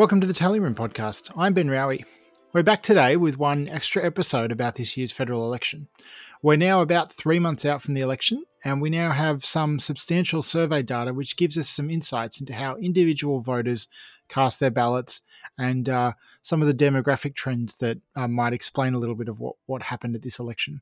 Welcome to the Tally Room podcast. I'm Ben Raue. We're back today with one extra episode about this year's federal election. We're now about three months out from the election, and we now have some substantial survey data which gives us some insights into how individual voters cast their ballots and uh, some of the demographic trends that uh, might explain a little bit of what, what happened at this election.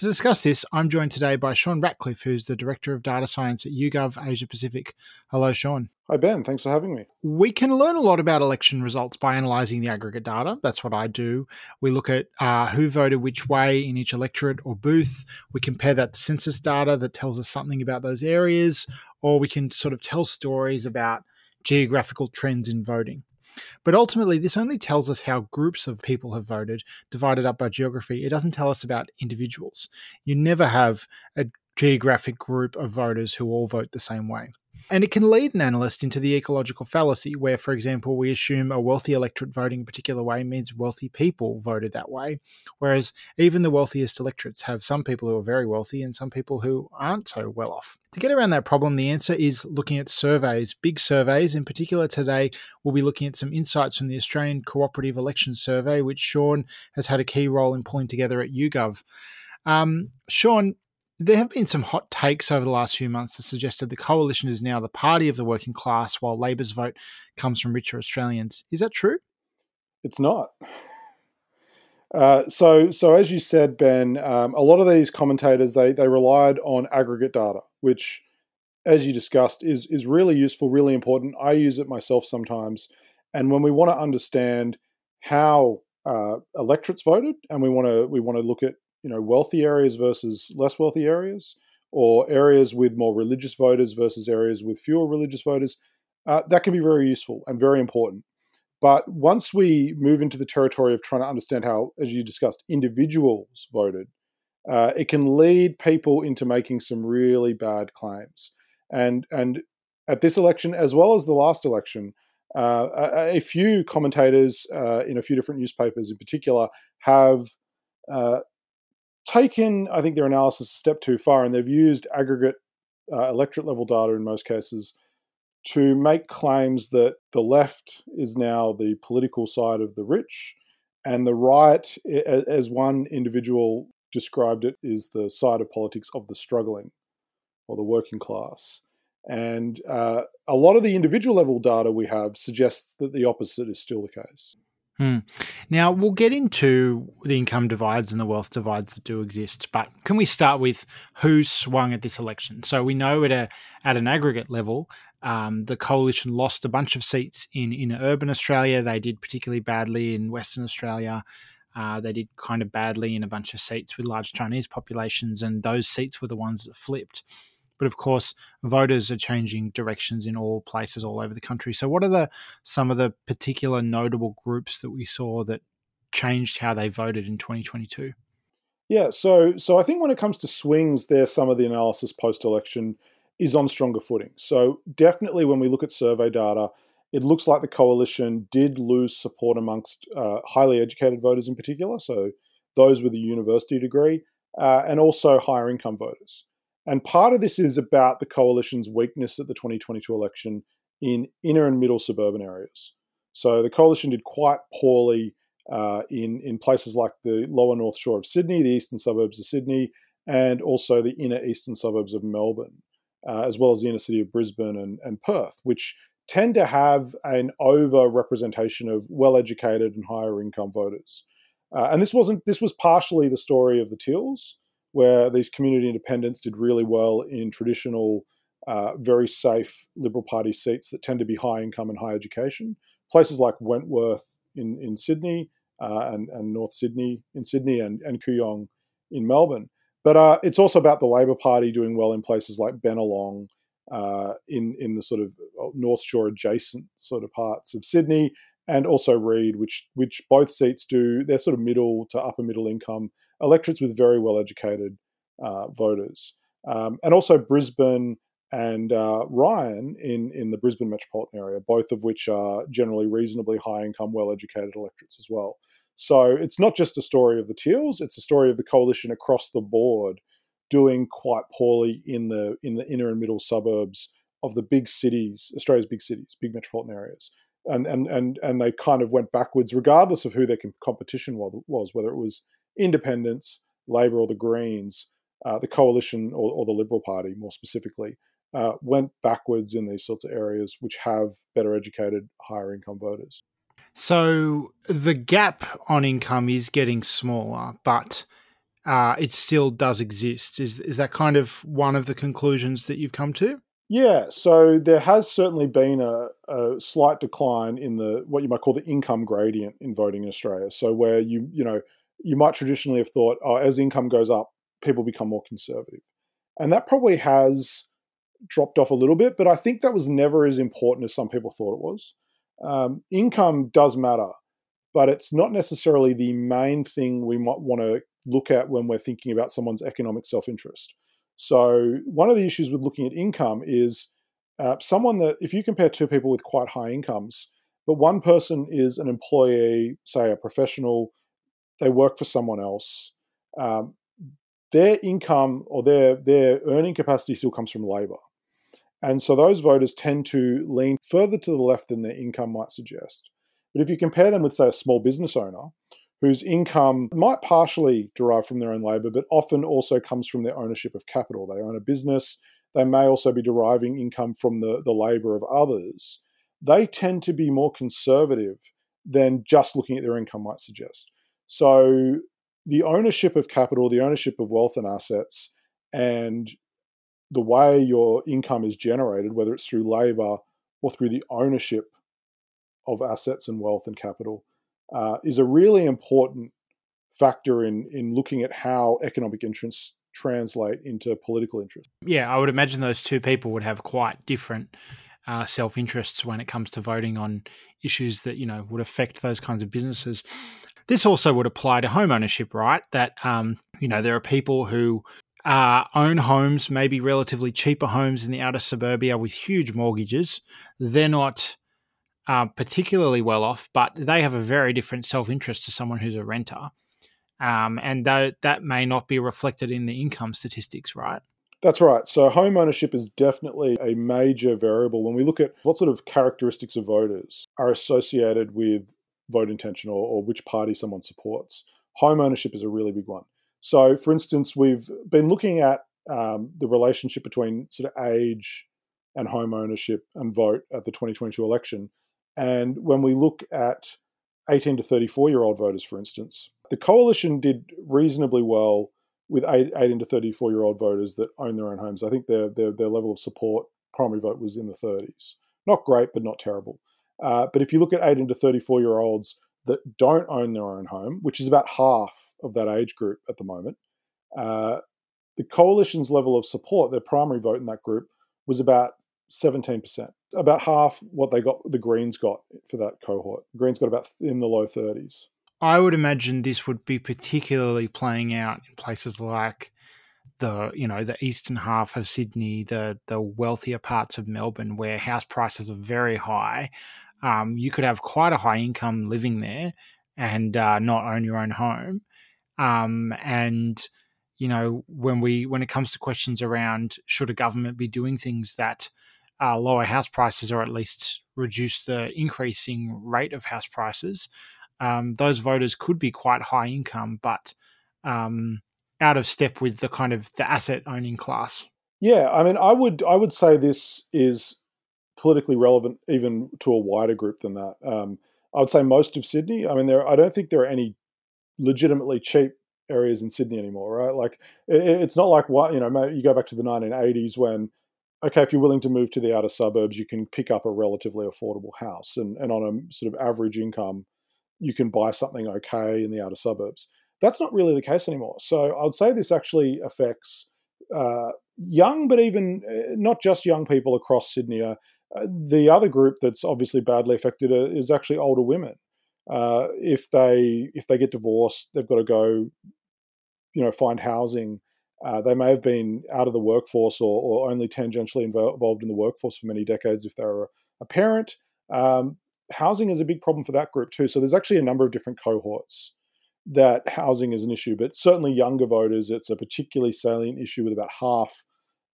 To discuss this, I'm joined today by Shaun Ratcliff, who's the Director of Data Science at YouGov Asia Pacific. Hello, Shaun. Hi, Ben. Thanks for having me. We can learn a lot about election results by analysing the aggregate data. That's what I do. We look at uh, who voted which way in each electorate or booth. We compare that to census data that tells us something about those areas, or we can sort of tell stories about geographical trends in voting. But ultimately, this only tells us how groups of people have voted, divided up by geography. It doesn't tell us about individuals. You never have a geographic group of voters who all vote the same way. And it can lead an analyst into the ecological fallacy, where, for example, we assume a wealthy electorate voting a particular way means wealthy people voted that way. Whereas even the wealthiest electorates have some people who are very wealthy and some people who aren't so well off. To get around that problem, the answer is looking at surveys, big surveys. In particular, today we'll be looking at some insights from the Australian Cooperative Election Survey, which Shaun has had a key role in pulling together at YouGov. Um, Shaun, there have been some hot takes over the last few months that suggested the coalition is now the party of the working class, while Labor's vote comes from richer Australians. Is that true? It's not. Uh, so, so as you said, Ben, um, a lot of these commentators they they relied on aggregate data, which, as you discussed, is is really useful, really important. I use it myself sometimes, and when we want to understand how uh, electorates voted, and we want to we want to look at you know wealthy areas versus less wealthy areas, or areas with more religious voters versus areas with fewer religious voters. Uh, that can be very useful and very important. But once we move into the territory of trying to understand how, as you discussed, individuals voted, uh, it can lead people into making some really bad claims. And and at this election, as well as the last election, uh, a, a, few commentators uh, in a few different newspapers, in particular, have uh, taken, I think, their analysis a step too far, and they've used aggregate uh, electorate level data in most cases to make claims that the left is now the political side of the rich, and the right, as one individual described it, is the side of politics of the struggling or the working class. And uh, a lot of the individual level data we have suggests that the opposite is still the case. Hmm. Now, we'll get into the income divides and the wealth divides that do exist, but can we start with who swung at this election? So we know at a at an aggregate level, um, the coalition lost a bunch of seats in in urban Australia. They did particularly badly in Western Australia. Uh, they did kind of badly in a bunch of seats with large Chinese populations, and those seats were the ones that flipped. But of course, voters are changing directions in all places all over the country. So, what are the some of the particular notable groups that we saw that changed how they voted in 2022? Yeah, so so I think when it comes to swings, there some of the analysis post election is on stronger footing. So definitely when we look at survey data, it looks like the coalition did lose support amongst uh, highly educated voters in particular, so those with a university degree, uh, and also higher income voters. And part of this is about the coalition's weakness at the 2022 election in inner and middle suburban areas. So the coalition did quite poorly uh, in in places like the lower north shore of Sydney, the eastern suburbs of Sydney, and also the inner eastern suburbs of Melbourne, uh, as well as the inner city of Brisbane and, and Perth, which tend to have an over representation of well educated and higher income voters. Uh, and this wasn't this was partially the story of the Teals, where these community independents did really well in traditional, uh, very safe Liberal Party seats that tend to be high income and high education. Places like Wentworth in, in Sydney uh, and, and North Sydney in Sydney and, and Kooyong in Melbourne. But uh, it's also about the Labor Party doing well in places like Bennelong, uh, in in the sort of uh, North Shore adjacent sort of parts of Sydney, and also Reid, which which both seats do. They're sort of middle to upper middle income electorates with very well educated uh, voters, um, and also Brisbane and uh, Ryan in in the Brisbane metropolitan area, both of which are generally reasonably high income, well educated electorates as well. So it's not just a story of the Teals; it's a story of the coalition across the board doing quite poorly in the in the inner and middle suburbs of the big cities, Australia's big cities, big metropolitan areas. and and and and they kind of went backwards, regardless of who their competition was, whether it was independents, Labor, or the Greens, uh, the coalition, or, or, the Liberal Party, more specifically, uh, went backwards in these sorts of areas, which have better educated, higher income voters. So the gap on income is getting smaller, but uh, it still does exist. Is is that kind of one of the conclusions that you've come to? Yeah, so there has certainly been a, a, slight decline in the what you might call the income gradient in voting in Australia. So where you you know you might traditionally have thought, oh, as income goes up, people become more conservative, and that probably has dropped off a little bit. But I think that was never as important as some people thought it was. Um, income does matter, but it's not necessarily the main thing we might want to look at when we're thinking about someone's economic self interest. So, one of the issues with looking at income is uh, someone that, if you compare two people with quite high incomes, but one person is an employee, say a professional, they work for someone else, um, their income or their, their earning capacity still comes from labor. And so those voters tend to lean further to the left than their income might suggest. But if you compare them with, say, a small business owner whose income might partially derive from their own labor, but often also comes from their ownership of capital. They own a business, they may also be deriving income from the, the labor of others. They tend to be more conservative than just looking at their income might suggest. So, the ownership of capital, the ownership of wealth and assets, and the way your income is generated, whether it's through labor or through the ownership of assets and wealth and capital, uh, is a really important factor in in looking at how economic interests translate into political interest. Yeah, I would imagine those two people would have quite different uh, self interests when it comes to voting on issues that you know would affect those kinds of businesses. This also would apply to home ownership, right? That um, you know there are people who uh, own homes, maybe relatively cheaper homes in the outer suburbia with huge mortgages. They're not uh, particularly well off, but they have a very different self interest to someone who's a renter. Um, and th- that may not be reflected in the income statistics, right? That's right. So, home ownership is definitely a major variable when we look at what sort of characteristics of voters are associated with vote intention or, or which party someone supports. Home ownership is a really big one. So, for instance, we've been looking at um, the relationship between sort of age and home ownership and vote at the 2022 election. And when we look at 18 to 34 year old voters, for instance, the coalition did reasonably well with 18 to 34 year old voters that own their own homes. I think their, their, their level of support, primary vote, was in the 30s. Not great, but not terrible. Uh, but if you look at 18 to 34 year olds that don't own their own home, which is about half of that age group at the moment, uh, the coalition's level of support, their primary vote in that group, was about 17%, about half what they got, the Greens got for that cohort. The Greens got about in the low 30s. I would imagine this would be particularly playing out in places like the you know the eastern half of Sydney, the the wealthier parts of Melbourne, where house prices are very high. Um, you could have quite a high income living there and uh, not own your own home. Um, and you know when we when it comes to questions around should a government be doing things that uh, lower house prices or at least reduce the increasing rate of house prices, um, those voters could be quite high income, but um, out of step with the kind of the asset owning class. Yeah, I mean, I would I would say this is politically relevant even to a wider group than that. Um, I would say most of Sydney. I mean, there I don't think there are any legitimately cheap areas in Sydney anymore, right? Like it, it's not like what you know. You go back to the 1980s when okay, if you're willing to move to the outer suburbs, you can pick up a relatively affordable house, and and on a sort of average income, you can buy something okay in the outer suburbs. That's not really the case anymore. So I would say this actually affects uh, young, but even uh, not just young people across Sydney. Uh, the other group that's obviously badly affected uh, is actually older women. Uh, if they if they get divorced, they've got to go, you know, find housing uh, they may have been out of the workforce or, or, only tangentially involved in the workforce for many decades if they were a parent. Um, housing is a big problem for that group too. So there's actually a number of different cohorts that housing is an issue, but certainly younger voters, it's a particularly salient issue with about half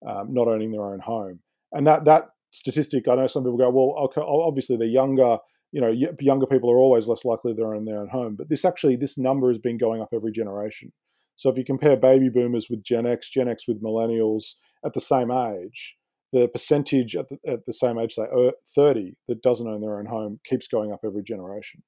um, not owning their own home. And that that statistic, I know some people go, well, okay, obviously they're younger, you know, younger people are always less likely to own their own home. But this actually, this number has been going up every generation. So if you compare baby boomers with Gen X, Gen X with millennials at the same age, the percentage at the, at the same age, say uh, 30, that doesn't own their own home keeps going up every generation.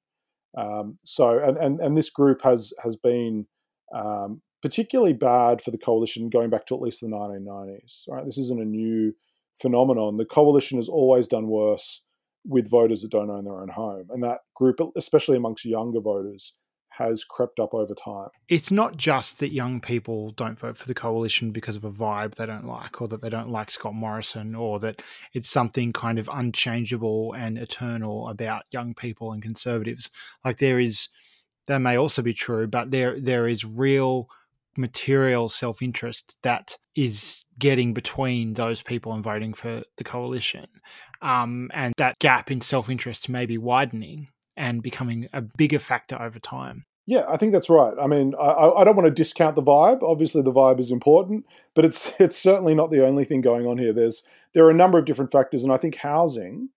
Um, so, and, and, and this group has, has been um, particularly bad for the coalition going back to at least the 1990s. Right, this isn't a new phenomenon. The coalition has always done worse with voters that don't own their own home, and that group, especially amongst younger voters, has crept up over time. It's not just that young people don't vote for the coalition because of a vibe they don't like, or that they don't like Scott Morrison, or that it's something kind of unchangeable and eternal about young people and conservatives. Like there is, that may also be true, but there there is real material self interest that is getting between those people and voting for the coalition. Um, and that gap in self interest may be widening and becoming a bigger factor over time. Yeah, I think that's right. I mean, I, I, don't want to discount the vibe. Obviously, the vibe is important, but it's it's certainly not the only thing going on here. There's there are a number of different factors, and I think housing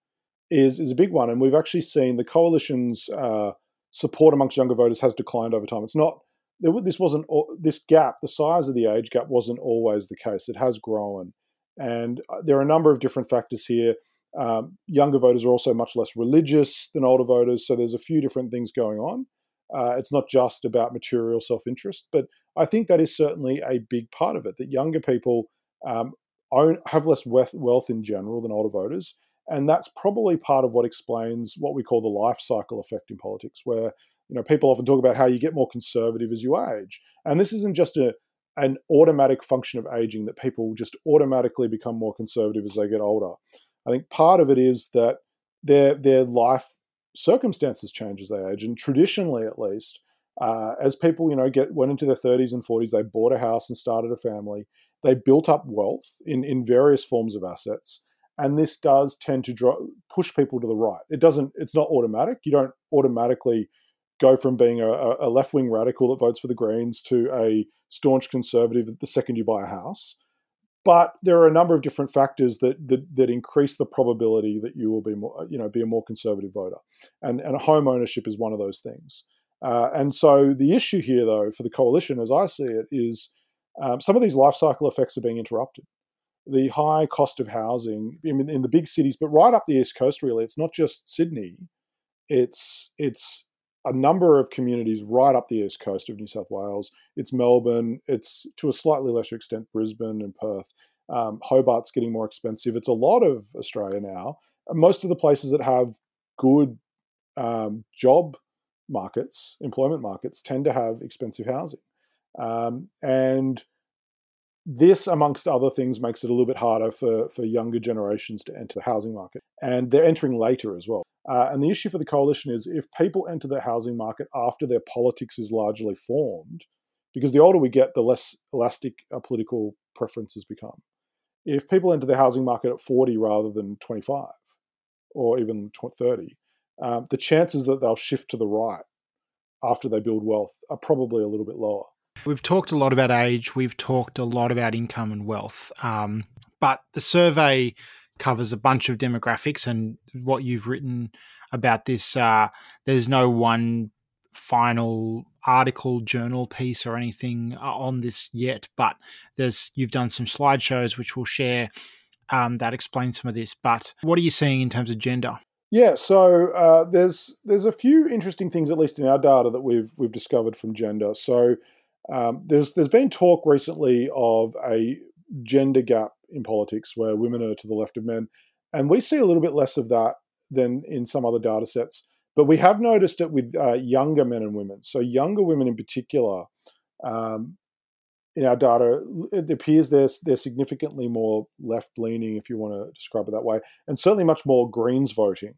is is a big one. And we've actually seen the coalition's uh, support amongst younger voters has declined over time. It's not this wasn't this gap, the size of the age gap wasn't always the case. It has grown, and uh, there are a number of different factors here. Um, younger voters are also much less religious than older voters, so there's a few different things going on. Uh, it's not just about material self interest, but I think that is certainly a big part of it. That younger people um, own have less wealth in general than older voters, and that's probably part of what explains what we call the life cycle effect in politics, where you know, people often talk about how you get more conservative as you age, and this isn't just a an automatic function of aging that people just automatically become more conservative as they get older. I think part of it is that their their life circumstances change as they age, and traditionally, at least, uh, as people you know get went into their 30s and 40s, they bought a house and started a family. They built up wealth in in various forms of assets, and this does tend to draw, push people to the right. It doesn't. It's not automatic. You don't automatically go from being a, a left wing radical that votes for the Greens to a staunch conservative the second you buy a house. But there are a number of different factors that, that, that increase the probability that you will be more, you know, be a more conservative voter, and and home ownership is one of those things. Uh, and so the issue here, though, for the coalition, as I see it, is um, some of these life cycle effects are being interrupted. The high cost of housing in, in the big cities, but right up the east coast, really, it's not just Sydney. It's it's a number of communities right up the east coast of New South Wales. It's Melbourne. It's to a slightly lesser extent Brisbane and Perth. Um, Hobart's getting more expensive. It's a lot of Australia now. Most of the places that have good um, job markets, employment markets, tend to have expensive housing. Um, and this, amongst other things, makes it a little bit harder for, for younger generations to enter the housing market. And they're entering later as well. Uh, and the issue for the coalition is if people enter the housing market after their politics is largely formed, because the older we get, the less elastic our political preferences become. If people enter the housing market at 40 rather than 25 or even 30, um, the chances that they'll shift to the right after they build wealth are probably a little bit lower. We've talked a lot about age, we've talked a lot about income and wealth, um, but the survey covers a bunch of demographics and what you've written about this. Uh, there's no one final article, journal piece, or anything uh, on this yet, but there's you've done some slideshows which we'll share um, that explain some of this. But what are you seeing in terms of gender? Yeah, so uh, there's there's a few interesting things, at least in our data, that we've we've discovered from gender. So um, there's there's been talk recently of a gender gap in politics where women are to the left of men. And we see a little bit less of that than in some other data sets. But we have noticed it with uh, younger men and women. So, younger women in particular, um, in our data, it appears they're, they're significantly more left leaning, if you want to describe it that way, and certainly much more Greens voting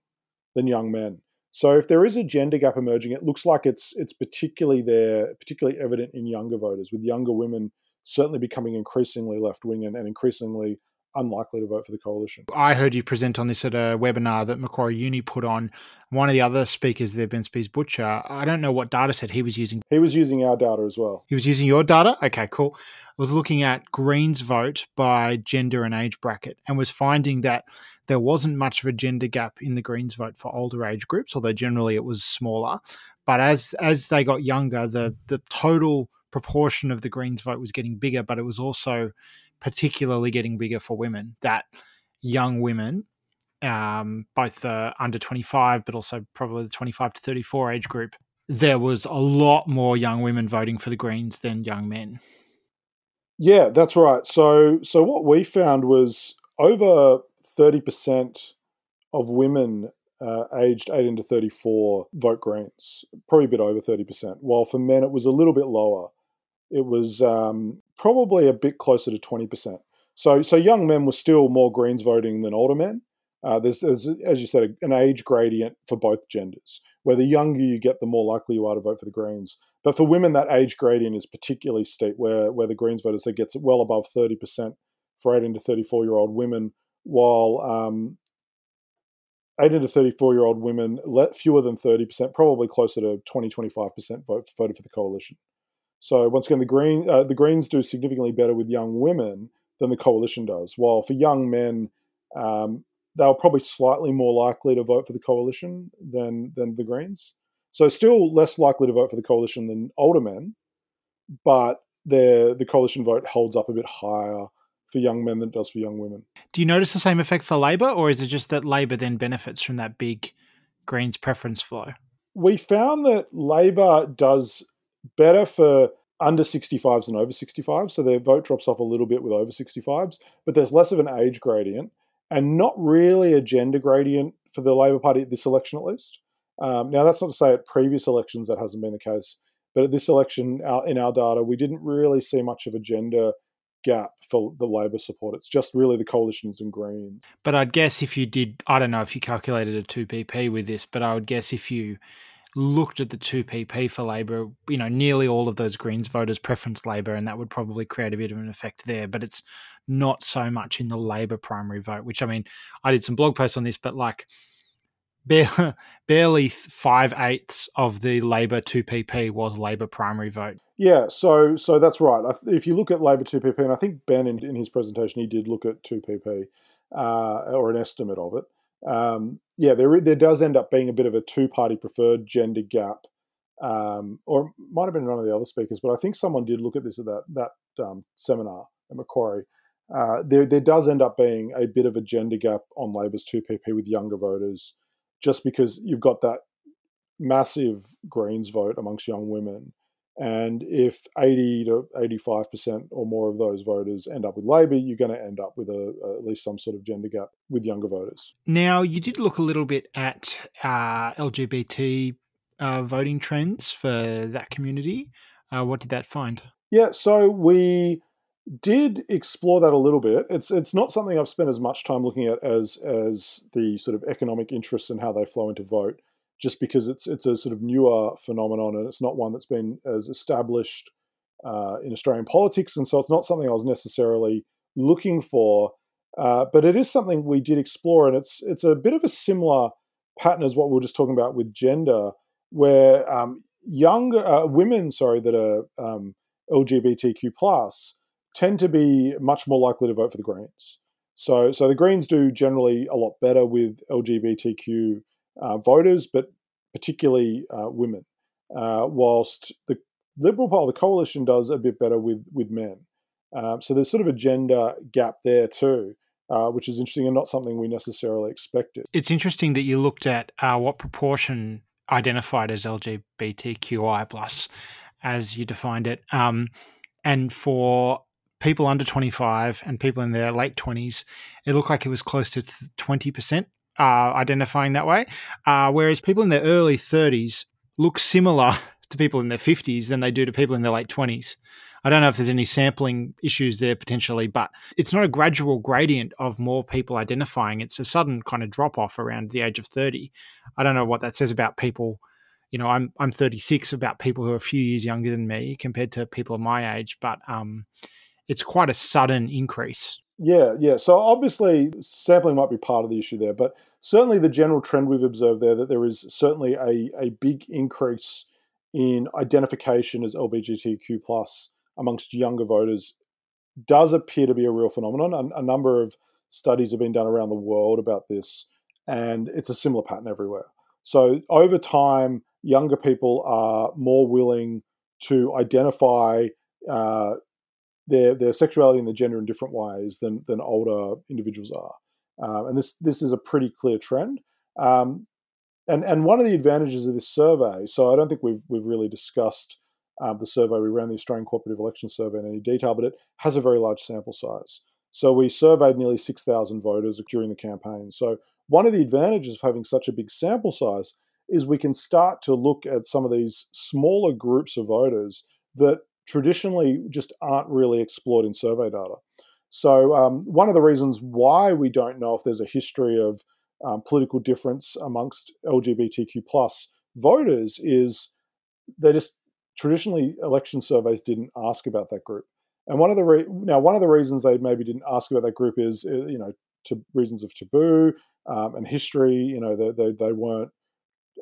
than young men. So if there is a gender gap emerging, it looks like it's it's particularly there, particularly evident in younger voters, with younger women certainly becoming increasingly left wing and, and, increasingly unlikely to vote for the coalition. I heard you present on this at a webinar that Macquarie Uni put on. One of the other speakers there, Ben Spies Butcher, I don't know what data set he was using. He was using our data as well. He was using your data? Okay, cool. I was looking at Greens vote by gender and age bracket and was finding that there wasn't much of a gender gap in the Greens vote for older age groups, although generally it was smaller. But as as they got younger, the the total proportion of the Greens vote was getting bigger, but it was also particularly getting bigger for women. That young women, um, both the under 25, but also probably the 25 to 34 age group, there was a lot more young women voting for the Greens than young men. Yeah, that's right. So, so what we found was over 30% of women uh, aged 18 to 34 vote Greens, probably a bit over 30%, while for men it was a little bit lower it was um, probably a bit closer to 20%. So, so young men were still more Greens voting than older men. Uh, there's, there's, as you said, an age gradient for both genders, where the younger you get, the more likely you are to vote for the Greens. But for women, that age gradient is particularly steep, where, where the Greens voters, they gets well above 30% for 18 to 34 year old women, while um, 18 to 34 year old women, fewer than 30%, probably closer to 20, 25% vote, voted for the coalition. So once again, the green uh, the Greens do significantly better with young women than the coalition does. While for young men, um, they're probably slightly more likely to vote for the coalition than than the Greens. So still less likely to vote for the coalition than older men, but the the coalition vote holds up a bit higher for young men than it does for young women. Do you notice the same effect for Labor, or is it just that Labor then benefits from that big Greens preference flow? We found that Labor does better for under 65s than over 65s. So their vote drops off a little bit with over 65s, but there's less of an age gradient and not really a gender gradient for the Labor Party at this election, at least. Um, now, that's not to say at previous elections that hasn't been the case, but at this election, in our data, we didn't really see much of a gender gap for the Labor support. It's just really the coalitions and Greens. But I'd guess if you did, I don't know if you calculated a 2PP with this, but I would guess if you looked at the 2PP for Labor, you know, nearly all of those Greens voters preference Labor, and that would probably create a bit of an effect there. But it's not so much in the Labor primary vote, which I mean, I did some blog posts on this, but like barely five eighths of the Labor 2PP was Labor primary vote. Yeah, so so that's right. If you look at Labor 2PP, and I think Ben in, in his presentation he did look at 2PP uh, or an estimate of it um, yeah, there there does end up being a bit of a two party preferred gender gap, um, or might have been one of the other speakers, but I think someone did look at this at that that um, seminar at Macquarie. Uh, there there does end up being a bit of a gender gap on Labor's two PP with younger voters, just because you've got that massive Greens vote amongst young women and if 80 to 85% or more of those voters end up with Labor, you're going to end up with a, a, at least some sort of gender gap with younger voters. Now, you did look a little bit at uh, LGBT uh, voting trends for that community. Uh, what did that find? Yeah, so we did explore that a little bit. It's it's not something I've spent as much time looking at as as the sort of economic interests and how they flow into vote just because it's it's a sort of newer phenomenon and it's not one that's been as established uh, in Australian politics, and so it's not something I was necessarily looking for. Uh, but it is something we did explore, and it's it's a bit of a similar pattern as what we were just talking about with gender, where um, young uh, women, sorry, that are um, LGBTQ plus tend to be much more likely to vote for the Greens. So, so the Greens do generally a lot better with LGBTQ uh, voters, but particularly uh, women. Uh, whilst the Liberal part of the coalition does a bit better with with men. Um, so there's sort of a gender gap there too. Uh, which is interesting and not something we necessarily expected. It's interesting that you looked at uh, what proportion identified as LGBTQI plus, as you defined it, um, and for people under 25 and people in their late 20s, it looked like it was close to 20% uh, identifying that way. Uh, whereas people in their early 30s look similar to people in their 50s than they do to people in their late 20s. I don't know if there's any sampling issues there potentially, but it's not a gradual gradient of more people identifying. It's a sudden kind of drop off around the age of 30. I don't know what that says about people. You know, I'm I'm 36 about people who are a few years younger than me compared to people of my age, but um, it's quite a sudden increase. Yeah, yeah. So obviously, sampling might be part of the issue there, but certainly the general trend we've observed there that there is certainly a, a big increase in identification as LGBTQ plus amongst younger voters does appear to be a real phenomenon. A, a number of studies have been done around the world about this, and it's a similar pattern everywhere. So over time, younger people are more willing to identify uh, their their sexuality and their gender in different ways than than older individuals are, um, and this this is a pretty clear trend. Um, and and one of the advantages of this survey, so I don't think we've we've really discussed um, the survey. We ran the Australian Cooperative Election Survey in any detail, but it has a very large sample size. So we surveyed nearly six thousand voters during the campaign. So one of the advantages of having such a big sample size is we can start to look at some of these smaller groups of voters that traditionally just aren't really explored in survey data. So, um, one of the reasons why we don't know if there's a history of um, political difference amongst LGBTQ plus voters is they just traditionally election surveys didn't ask about that group. And one of the re- now one of the reasons they maybe didn't ask about that group is uh, you know to reasons of taboo um, and history. You know they, they, they weren't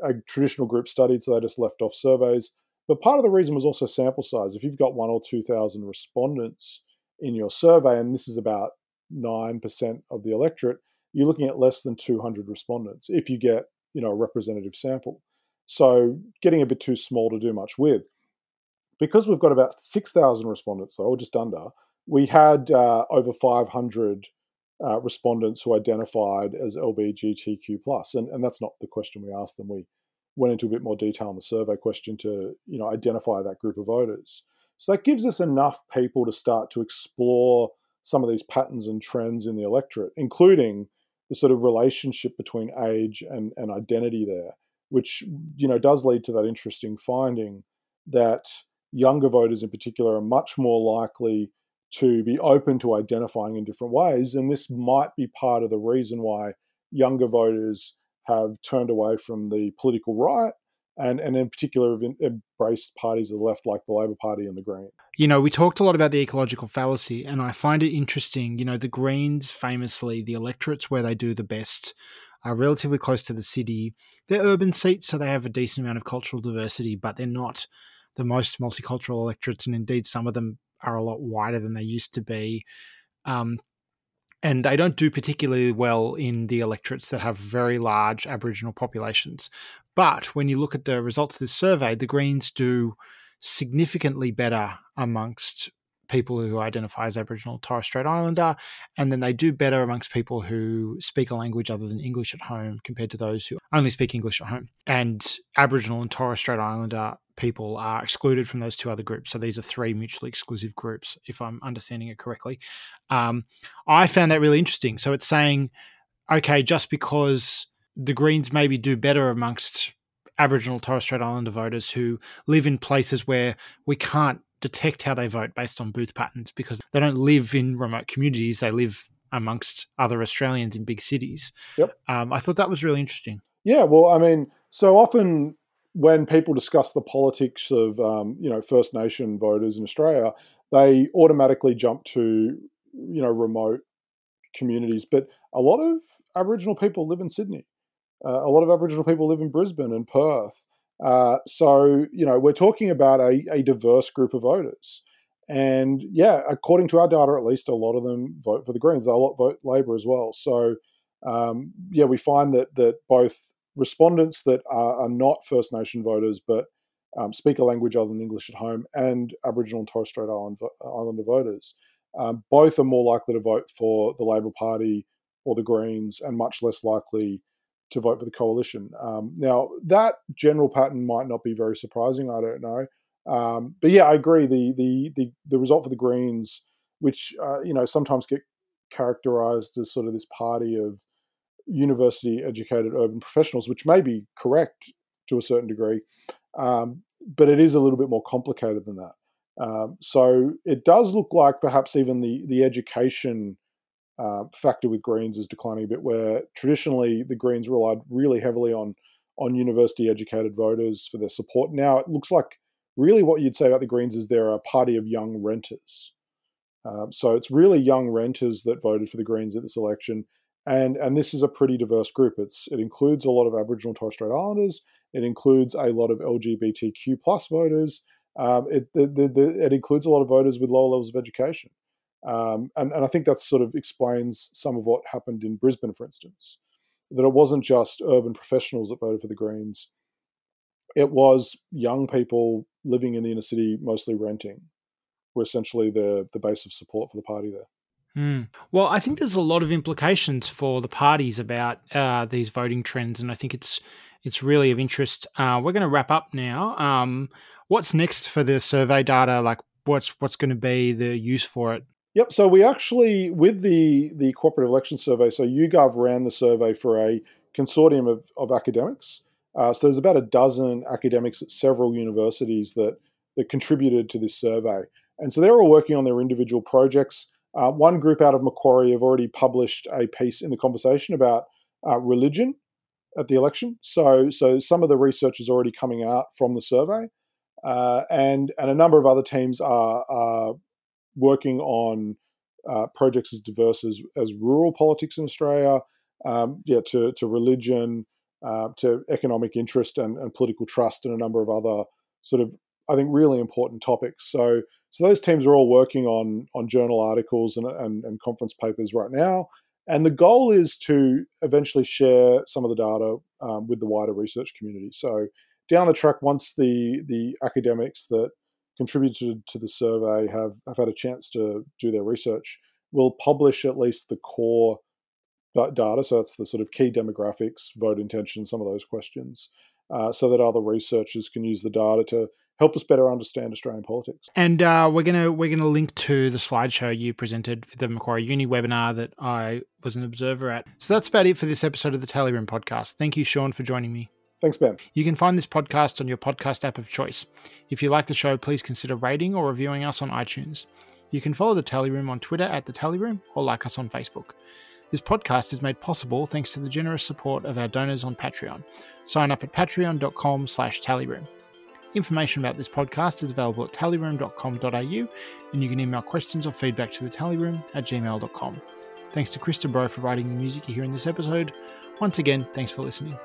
a traditional group studied, so they just left off surveys. But part of the reason was also sample size. If you've got one or 2,000 respondents in your survey, and this is about 9% of the electorate, you're looking at less than 200 respondents if you get you know, a representative sample. So getting a bit too small to do much with. Because we've got about 6,000 respondents, though, or just under, we had uh, over 500 uh, respondents who identified as LGBTQ+. And, and that's not the question we asked them. We went into a bit more detail in the survey question to you know identify that group of voters. So that gives us enough people to start to explore some of these patterns and trends in the electorate, including the sort of relationship between age and, and identity there, which you know does lead to that interesting finding that younger voters in particular are much more likely to be open to identifying in different ways. And this might be part of the reason why younger voters have turned away from the political right and, and in particular have embraced parties of the left like the Labor Party and the Greens. You know, we talked a lot about the ecological fallacy, and I find it interesting. You know, the Greens famously, the electorates where they do the best are relatively close to the city. They're urban seats, so they have a decent amount of cultural diversity, but they're not the most multicultural electorates, and indeed, some of them are a lot wider than they used to be. Um, and they don't do particularly well in the electorates that have very large Aboriginal populations. But when you look at the results of this survey, the Greens do significantly better amongst people who identify as Aboriginal Torres Strait Islander, and then they do better amongst people who speak a language other than English at home compared to those who only speak English at home. And Aboriginal and Torres Strait Islander people are excluded from those two other groups. So these are three mutually exclusive groups, if I'm understanding it correctly. Um, I found that really interesting. So it's saying, okay, just because the Greens maybe do better amongst Aboriginal Torres Strait Islander voters who live in places where we can't detect how they vote based on booth patterns because they don't live in remote communities, they live amongst other Australians in big cities. Yep. Um, I thought that was really interesting. Yeah, well, I mean, so often when people discuss the politics of um, you know First Nation voters in Australia, they automatically jump to you know remote communities, but a lot of Aboriginal people live in Sydney. Uh, a lot of Aboriginal people live in Brisbane and Perth. Uh, so, you know, we're talking about a, a diverse group of voters. And yeah, according to our data, at least a lot of them vote for the Greens. A lot vote Labor as well. So, um, yeah, we find that that both respondents that are, are not First Nation voters but um, speak a language other than English at home and Aboriginal and Torres Strait Island, Islander voters, um, both are more likely to vote for the Labor Party or the Greens and much less likely to vote for the coalition. Um, now, that general pattern might not be very surprising. I don't know, um, but yeah, I agree. The the the the result for the Greens, which uh, you know sometimes get characterized as sort of this party of university educated urban professionals, which may be correct to a certain degree, um, but it is a little bit more complicated than that. Um, so it does look like perhaps even the the education uh, factor with Greens is declining a bit, where traditionally the Greens relied really heavily on on university educated voters for their support. Now it looks like really what you'd say about the Greens is they're a party of young renters. Um, so it's really young renters that voted for the Greens at this election, and and this is a pretty diverse group. It's it includes a lot of Aboriginal Torres Strait Islanders. It includes a lot of LGBTQ plus voters. Um, it, the, the, the, it includes a lot of voters with lower levels of education. Um, and, and I think that sort of explains some of what happened in Brisbane, for instance, that it wasn't just urban professionals that voted for the Greens. It was young people living in the inner city, mostly renting, were essentially the, the base of support for the party there. Mm. Well, I think there's a lot of implications for the parties about uh, these voting trends, and I think it's it's really of interest. Uh, we're going to wrap up now. Um, what's next for the survey data? Like, what's what's going to be the use for it? Yep. So we actually, with the the cooperative election survey, so YouGov ran the survey for a consortium of, of academics. Uh, so there's about a dozen academics at several universities that that contributed to this survey, and so they're all working on their individual projects. Uh, one group out of Macquarie have already published a piece in the conversation about uh, religion at the election. So, so some of the research is already coming out from the survey, uh, and and a number of other teams are, are working on uh, projects as diverse as, as rural politics in Australia, um, yeah, to to religion, uh, to economic interest and, and political trust, and a number of other sort of I think really important topics. So so those teams are all working on on journal articles and, and, and conference papers right now. And the goal is to eventually share some of the data um, with the wider research community. So down the track, once the the academics that contributed to the survey have, have had a chance to do their research, we'll publish at least the core data. So that's the sort of key demographics, vote intention, some of those questions, uh, so that other researchers can use the data to help us better understand Australian politics. And uh, we're gonna we're gonna link to the slideshow you presented for the Macquarie Uni webinar that I was an observer at. So that's about it for this episode of the Tally Room podcast. Thank you, Shaun, for joining me. Thanks, Ben. You can find this podcast on your podcast app of choice. If you like the show, please consider rating or reviewing us on iTunes. You can follow the Tally Room on Twitter at the Tally Room or like us on Facebook. This podcast is made possible thanks to the generous support of our donors on Patreon. Sign up at patreon.com slash tallyroom. Information about this podcast is available at tallyroom.com.au and you can email questions or feedback to the tallyroom at gmail.com. Thanks to Chris Bro for writing the music you hear in this episode. Once again, thanks for listening.